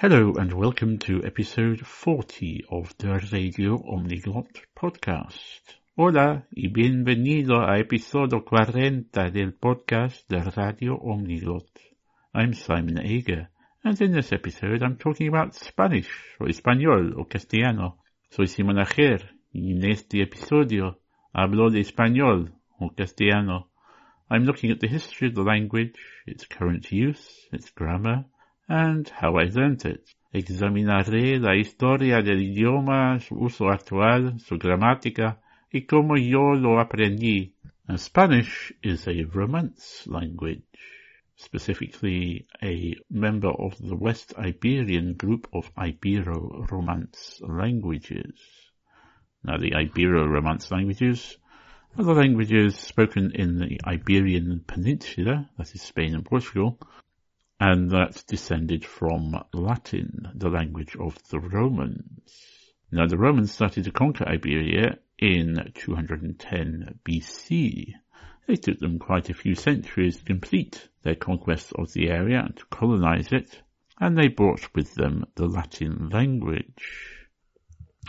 Hello and welcome to episode 40 of the Radio Omniglot podcast. Hola y bienvenido a episodio 40 del podcast de Radio Omniglot. I'm Simon Ager, and in this episode I'm talking about Spanish, o español, o castellano. Soy Simon Ager, y en este episodio hablo de español, o castellano. I'm looking at the history of the language, its current use, its grammar, and how I learnt it. Examinaré la historia del idioma, su uso actual, su gramática, y cómo yo lo aprendí. Now, Spanish is a Romance language, specifically a member of the West Iberian group of Ibero-Romance languages. Now, the Ibero-Romance languages are the languages spoken in the Iberian Peninsula, that is Spain and Portugal, and that's descended from Latin, the language of the Romans. Now the Romans started to conquer Iberia in 210 BC. It took them quite a few centuries to complete their conquest of the area and to colonize it, and they brought with them the Latin language.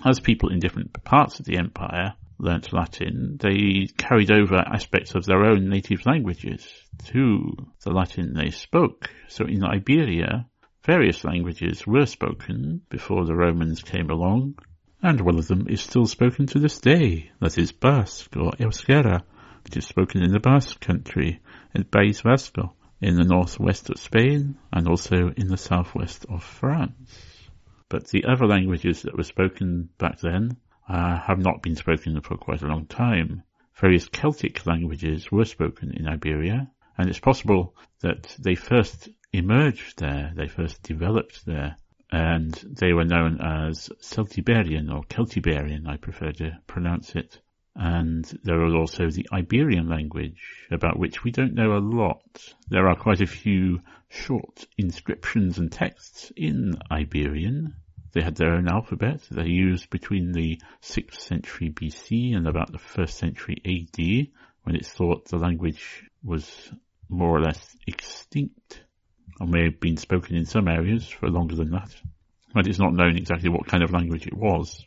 As people in different parts of the empire learnt Latin, they carried over aspects of their own native languages to the Latin they spoke. So in Iberia, various languages were spoken before the Romans came along, and one of them is still spoken to this day, that is Basque or Euskera, which is spoken in the Basque country, in País Vasco, in the northwest of Spain, and also in the southwest of France. But the other languages that were spoken back then uh, have not been spoken for quite a long time. Various Celtic languages were spoken in Iberia, and it's possible that they first emerged there, they first developed there, and they were known as Celtiberian or Celtiberian, I prefer to pronounce it. And there was also the Iberian language, about which we don't know a lot. There are quite a few short inscriptions and texts in Iberian, they had their own alphabet they used between the 6th century BC and about the 1st century AD when it's thought the language was more or less extinct or may have been spoken in some areas for longer than that. But it's not known exactly what kind of language it was.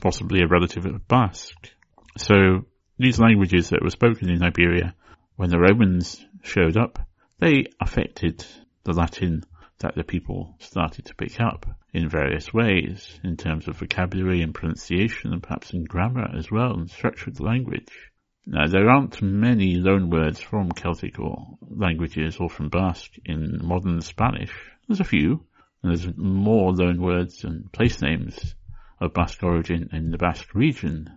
Possibly a relative of Basque. So these languages that were spoken in Iberia when the Romans showed up, they affected the Latin that the people started to pick up in various ways in terms of vocabulary and pronunciation and perhaps in grammar as well and structured language. Now there aren't many loanwords from Celtic or languages or from Basque in modern Spanish. There's a few, and there's more loanwords and place names of Basque origin in the Basque region,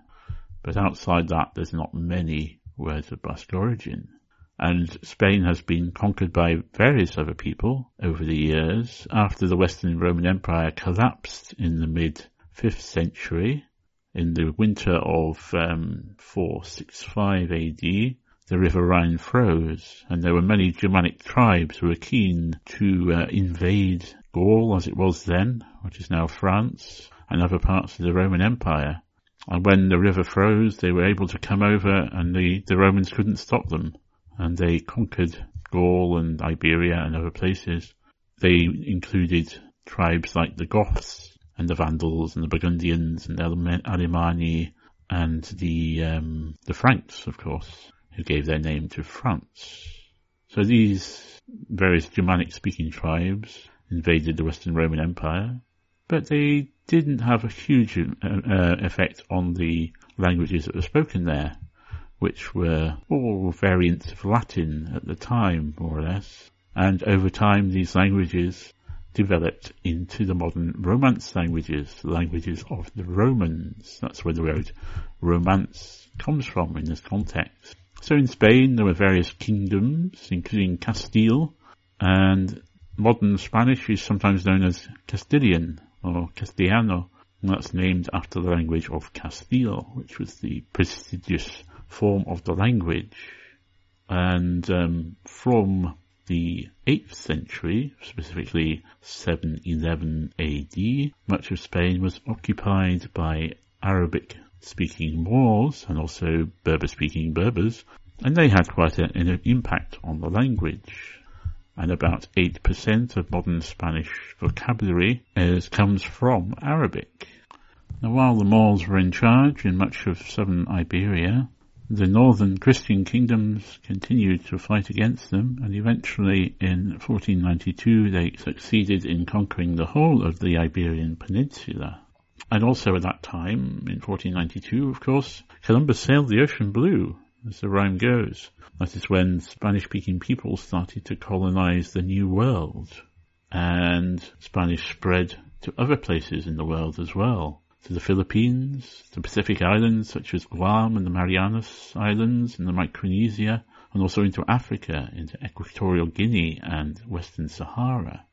but outside that there's not many words of Basque origin and Spain has been conquered by various other people over the years. After the Western Roman Empire collapsed in the mid 5th century, in the winter of um, 465 AD, the River Rhine froze, and there were many Germanic tribes who were keen to uh, invade Gaul, as it was then, which is now France, and other parts of the Roman Empire. And when the river froze, they were able to come over, and the, the Romans couldn't stop them and they conquered Gaul and Iberia and other places. They included tribes like the Goths and the Vandals and the Burgundians and the Alemanni and the um, the Franks, of course, who gave their name to France. So these various Germanic-speaking tribes invaded the Western Roman Empire, but they didn't have a huge uh, uh effect on the languages that were spoken there which were all variants of Latin at the time, more or less. And over time, these languages developed into the modern Romance languages, the languages of the Romans. That's where the word Romance comes from in this context. So in Spain, there were various kingdoms, including Castile, and modern Spanish is sometimes known as Castilian or Castellano. And that's named after the language of Castile, which was the prestigious form of the language. And um, from the 8th century, specifically 711 AD, much of Spain was occupied by Arabic speaking Moors and also Berber speaking Berbers, and they had quite a, an impact on the language. and about 8% of modern Spanish vocabulary is, comes from Arabic. Now, while the Moors were in charge in much of southern Iberia, the northern Christian kingdoms continued to fight against them, and eventually in 1492 they succeeded in conquering the whole of the Iberian Peninsula. And also at that time, in 1492, of course, Columbus sailed the ocean blue, as the rhyme goes. That is when Spanish-speaking people started to colonize the New World, and Spanish spread to other places in the world as well to the Philippines, the Pacific Islands such as Guam and the Marianas Islands and the Micronesia, and also into Africa, into Equatorial Guinea and Western Sahara.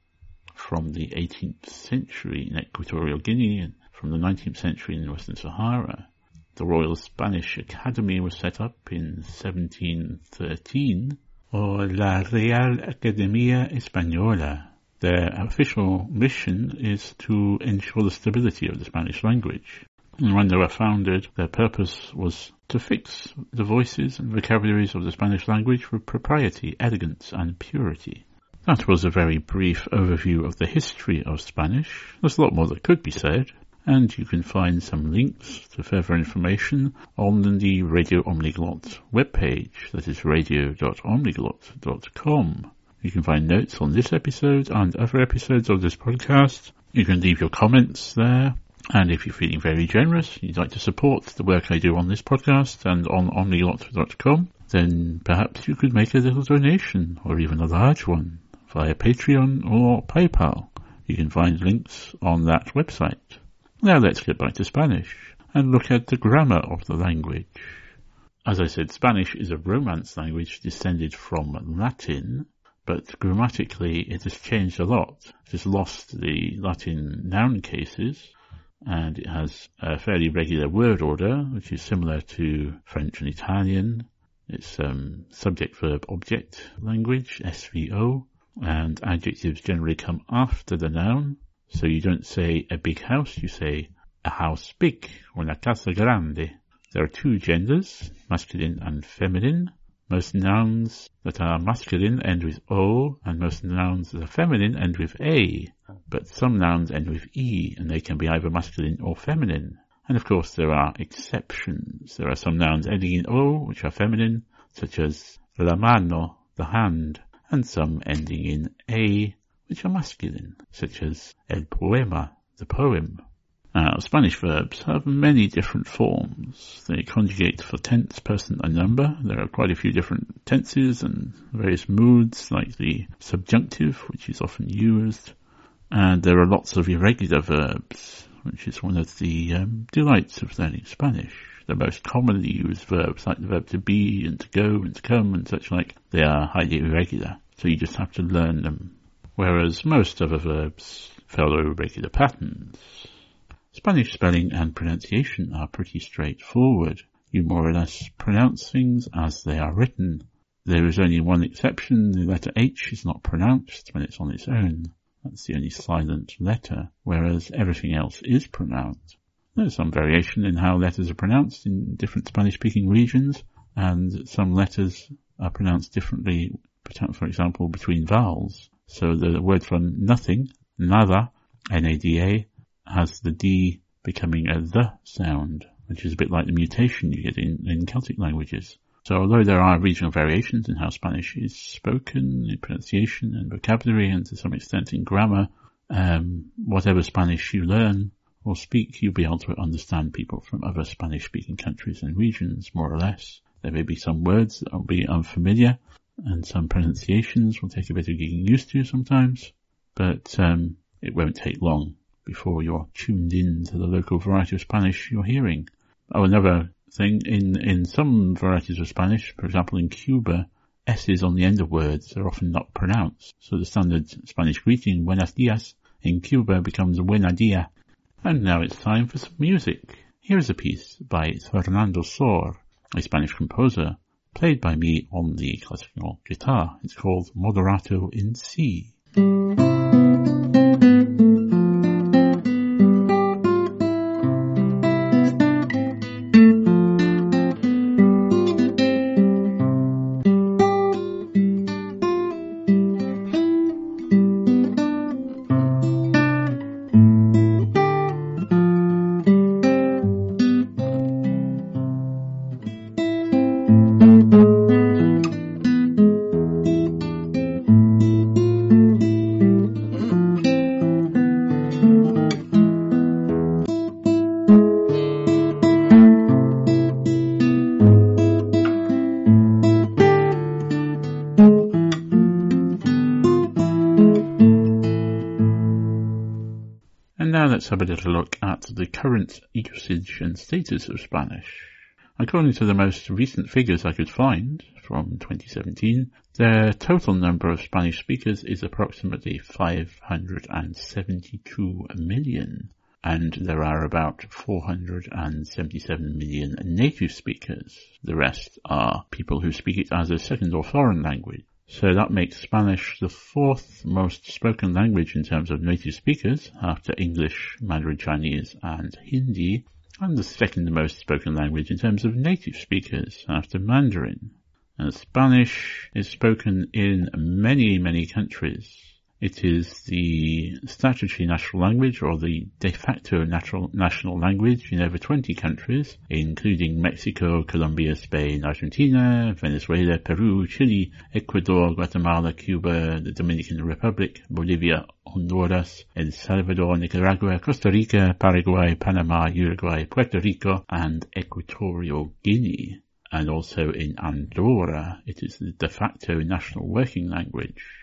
From the 18th century in Equatorial Guinea and from the 19th century in Western Sahara. The Royal Spanish Academy was set up in 1713, or La Real Academia Española, their official mission is to ensure the stability of the Spanish language. And when they were founded, their purpose was to fix the voices and vocabularies of the Spanish language with propriety, elegance, and purity. That was a very brief overview of the history of Spanish. There's a lot more that could be said, and you can find some links to further information on the Radio Omniglot webpage, that is radio.omniglot.com. You can find notes on this episode and other episodes of this podcast. You can leave your comments there. And if you're feeling very generous, you'd like to support the work I do on this podcast and on omniglot.com, then perhaps you could make a little donation or even a large one via Patreon or PayPal. You can find links on that website. Now let's get back to Spanish and look at the grammar of the language. As I said, Spanish is a Romance language descended from Latin, but grammatically it has changed a lot. It has lost the Latin noun cases, and it has a fairly regular word order, which is similar to French and Italian. It's um, subject verb object language, SVO, and adjectives generally come after the noun. So you don't say a big house, you say a house big, or una casa grande. There are two genders, masculine and feminine, most nouns that are masculine end with O, and most nouns that are feminine end with A. But some nouns end with E, and they can be either masculine or feminine. And of course there are exceptions. There are some nouns ending in O, which are feminine, such as la mano, the hand, and some ending in A, which are masculine, such as el poema, the poem. Now, Spanish verbs have many different forms. They conjugate for tense, person, and number. There are quite a few different tenses and various moods, like the subjunctive, which is often used. And there are lots of irregular verbs, which is one of the um, delights of learning Spanish. The most commonly used verbs, like the verb to be and to go and to come and such like, they are highly irregular. So you just have to learn them. Whereas most other verbs follow regular patterns. Spanish spelling and pronunciation are pretty straightforward. You more or less pronounce things as they are written. There is only one exception, the letter H is not pronounced when it's on its own. That's the only silent letter, whereas everything else is pronounced. There's some variation in how letters are pronounced in different Spanish-speaking regions, and some letters are pronounced differently, for example, between vowels. So the word for nothing, nada, N-A-D-A, has the D becoming a the sound, which is a bit like the mutation you get in, in Celtic languages. So although there are regional variations in how Spanish is spoken, in pronunciation and vocabulary, and to some extent in grammar, um, whatever Spanish you learn or speak, you'll be able to understand people from other Spanish-speaking countries and regions, more or less. There may be some words that will be unfamiliar, and some pronunciations will take a bit of getting used to sometimes, but um, it won't take long before you're tuned in to the local variety of Spanish you're hearing. Oh, another thing, in, in some varieties of Spanish, for example in Cuba, S's on the end of words are often not pronounced. So the standard Spanish greeting, buenos dias, in Cuba becomes buena dia. And now it's time for some music. Here is a piece by Fernando Sor, a Spanish composer, played by me on the classical guitar. It's called Moderato in C. let's have a little look at the current usage and status of Spanish. According to the most recent figures I could find from 2017, the total number of Spanish speakers is approximately 572 million, and there are about 477 million native speakers. The rest are people who speak it as a second or foreign language. So that makes Spanish the fourth most spoken language in terms of native speakers after English, Mandarin Chinese and Hindi, and the second most spoken language in terms of native speakers after Mandarin. And Spanish is spoken in many, many countries. It is the statutory national language or the de facto natural, national language in over 20 countries, including Mexico, Colombia, Spain, Argentina, Venezuela, Peru, Chile, Ecuador, Guatemala, Cuba, the Dominican Republic, Bolivia, Honduras, El Salvador, Nicaragua, Costa Rica, Paraguay, Panama, Uruguay, Puerto Rico, and Equatorial Guinea. And also in Andorra, it is the de facto national working language.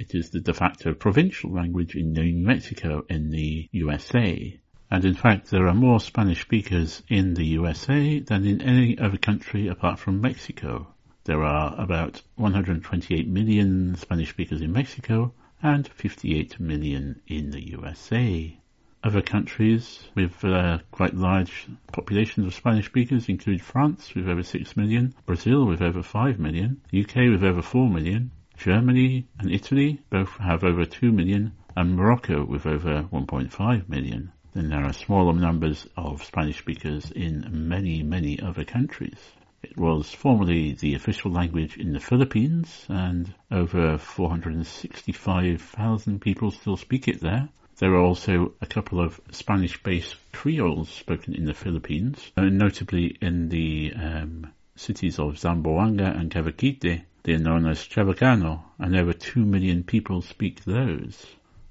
It is the de facto provincial language in New Mexico in the USA. And in fact, there are more Spanish speakers in the USA than in any other country apart from Mexico. There are about 128 million Spanish speakers in Mexico and 58 million in the USA. Other countries with uh, quite large populations of Spanish speakers include France with over 6 million, Brazil with over 5 million, UK with over 4 million, Germany and Italy both have over 2 million, and Morocco with over 1.5 million. Then there are smaller numbers of Spanish speakers in many, many other countries. It was formerly the official language in the Philippines, and over 465,000 people still speak it there. There are also a couple of Spanish-based creoles spoken in the Philippines, notably in the um, cities of Zamboanga and Cavite, they're known as Chavacano, and over 2 million people speak those.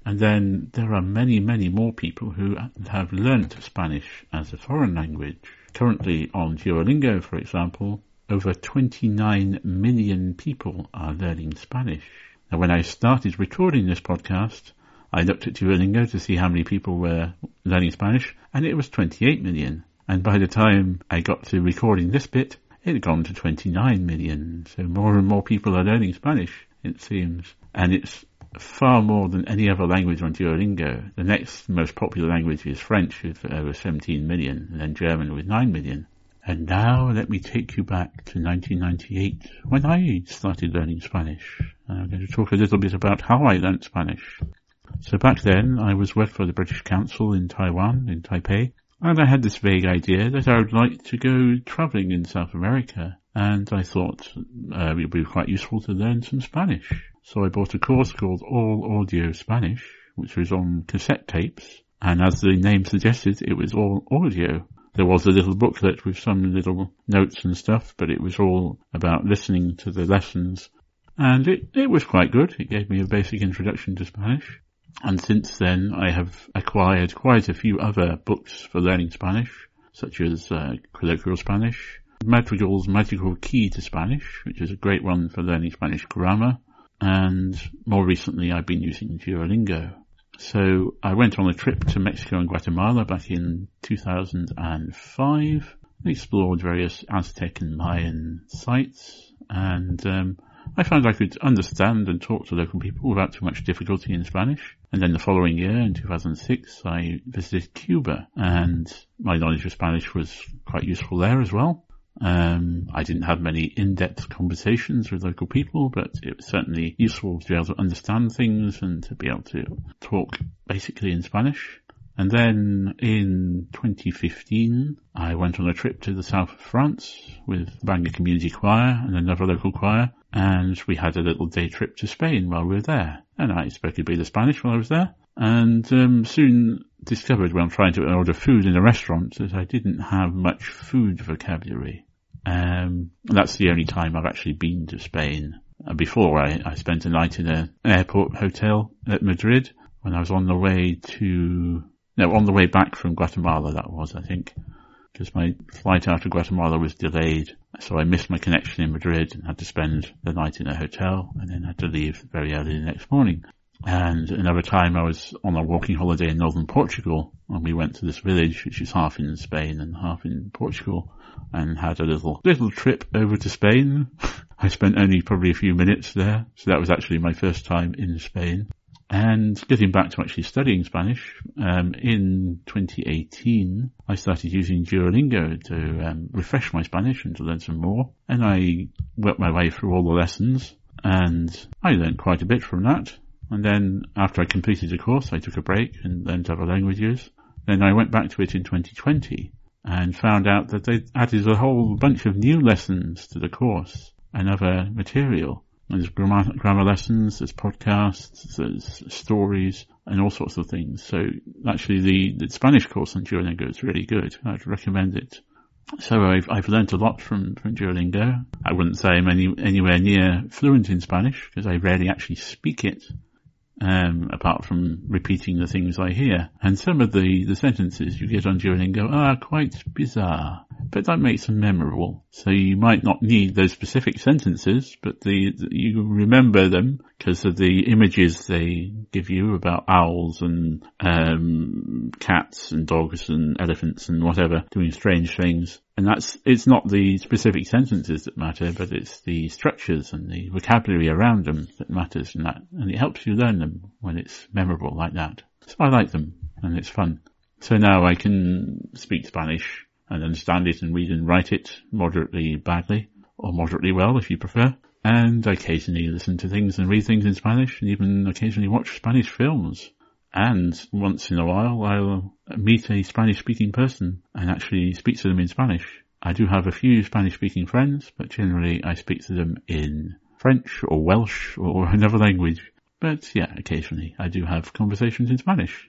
And then there are many, many more people who have learnt Spanish as a foreign language. Currently on Duolingo, for example, over 29 million people are learning Spanish. Now when I started recording this podcast, I looked at Duolingo to see how many people were learning Spanish, and it was 28 million. And by the time I got to recording this bit, it had gone to 29 million. So more and more people are learning Spanish, it seems. And it's far more than any other language on Duolingo. The next most popular language is French with uh, over 17 million, and then German with 9 million. And now let me take you back to 1998 when I started learning Spanish. I'm going to talk a little bit about how I learnt Spanish. So back then I was working for the British Council in Taiwan, in Taipei, and I had this vague idea that I would like to go travelling in South America, and I thought uh, it would be quite useful to learn some Spanish. So I bought a course called All Audio Spanish, which was on cassette tapes, and as the name suggested, it was all audio. There was a little booklet with some little notes and stuff, but it was all about listening to the lessons. And it, it was quite good. It gave me a basic introduction to Spanish. And since then, I have acquired quite a few other books for learning Spanish, such as uh, Colloquial Spanish, Madrigal's Magical Key to Spanish, which is a great one for learning Spanish grammar, and more recently I've been using Duolingo. So I went on a trip to Mexico and Guatemala back in 2005, explored various Aztec and Mayan sites, and um, I found I could understand and talk to local people without too much difficulty in Spanish. And then the following year, in 2006, I visited Cuba and my knowledge of Spanish was quite useful there as well. Um, I didn't have many in-depth conversations with local people, but it was certainly useful to be able to understand things and to be able to talk basically in Spanish. And then in 2015, I went on a trip to the south of France with Bangor Community Choir and another local choir, and we had a little day trip to Spain while we were there. And I spoke a bit of Spanish while I was there, and um, soon discovered when trying to order food in a restaurant that I didn't have much food vocabulary. Um, that's the only time I've actually been to Spain. Uh, before I, I spent a night in an airport hotel at Madrid when I was on the way to, no, on the way back from Guatemala that was, I think because my flight out of Guatemala was delayed. So I missed my connection in Madrid and had to spend the night in a hotel and then had to leave very early the next morning. And another time I was on a walking holiday in northern Portugal and we went to this village which is half in Spain and half in Portugal and had a little, little trip over to Spain. I spent only probably a few minutes there. So that was actually my first time in Spain. And getting back to actually studying Spanish, um, in 2018, I started using Duolingo to um, refresh my Spanish and to learn some more. And I worked my way through all the lessons, and I learned quite a bit from that. And then after I completed the course, I took a break and learned other languages. Then I went back to it in 2020 and found out that they added a whole bunch of new lessons to the course and other material. There's grammar, grammar lessons, there's podcasts, there's stories, and all sorts of things. So actually the, the Spanish course on Duolingo is really good. I'd recommend it. So I've, I've learned a lot from, from Duolingo. I wouldn't say I'm any, anywhere near fluent in Spanish because I rarely actually speak it um, apart from repeating the things I hear. And some of the, the sentences you get on Duolingo are quite bizarre, but that makes them memorable. So you might not need those specific sentences, but the, the you remember them because of the images they give you about owls and um, cats and dogs and elephants and whatever doing strange things. And that's, it's not the specific sentences that matter, but it's the structures and the vocabulary around them that matters and that, and it helps you learn them when it's memorable like that. So I like them and it's fun. So now I can speak Spanish and understand it and read and write it moderately badly or moderately well if you prefer. And occasionally listen to things and read things in Spanish and even occasionally watch Spanish films. And once in a while, I'll meet a Spanish speaking person and actually speak to them in Spanish. I do have a few Spanish speaking friends, but generally I speak to them in French or Welsh or another language. But yeah, occasionally I do have conversations in Spanish.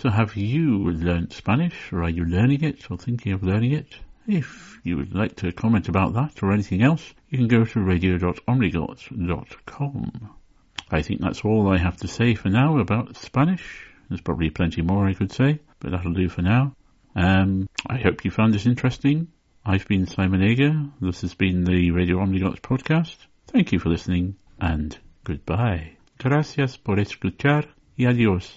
So have you learnt Spanish or are you learning it or thinking of learning it? If you would like to comment about that or anything else, you can go to radio.omniglot.com. I think that's all I have to say for now about Spanish. There's probably plenty more I could say, but that'll do for now. Um, I hope you found this interesting. I've been Simon Ager. This has been the Radio Omniglots podcast. Thank you for listening and goodbye. Gracias por escuchar y adiós.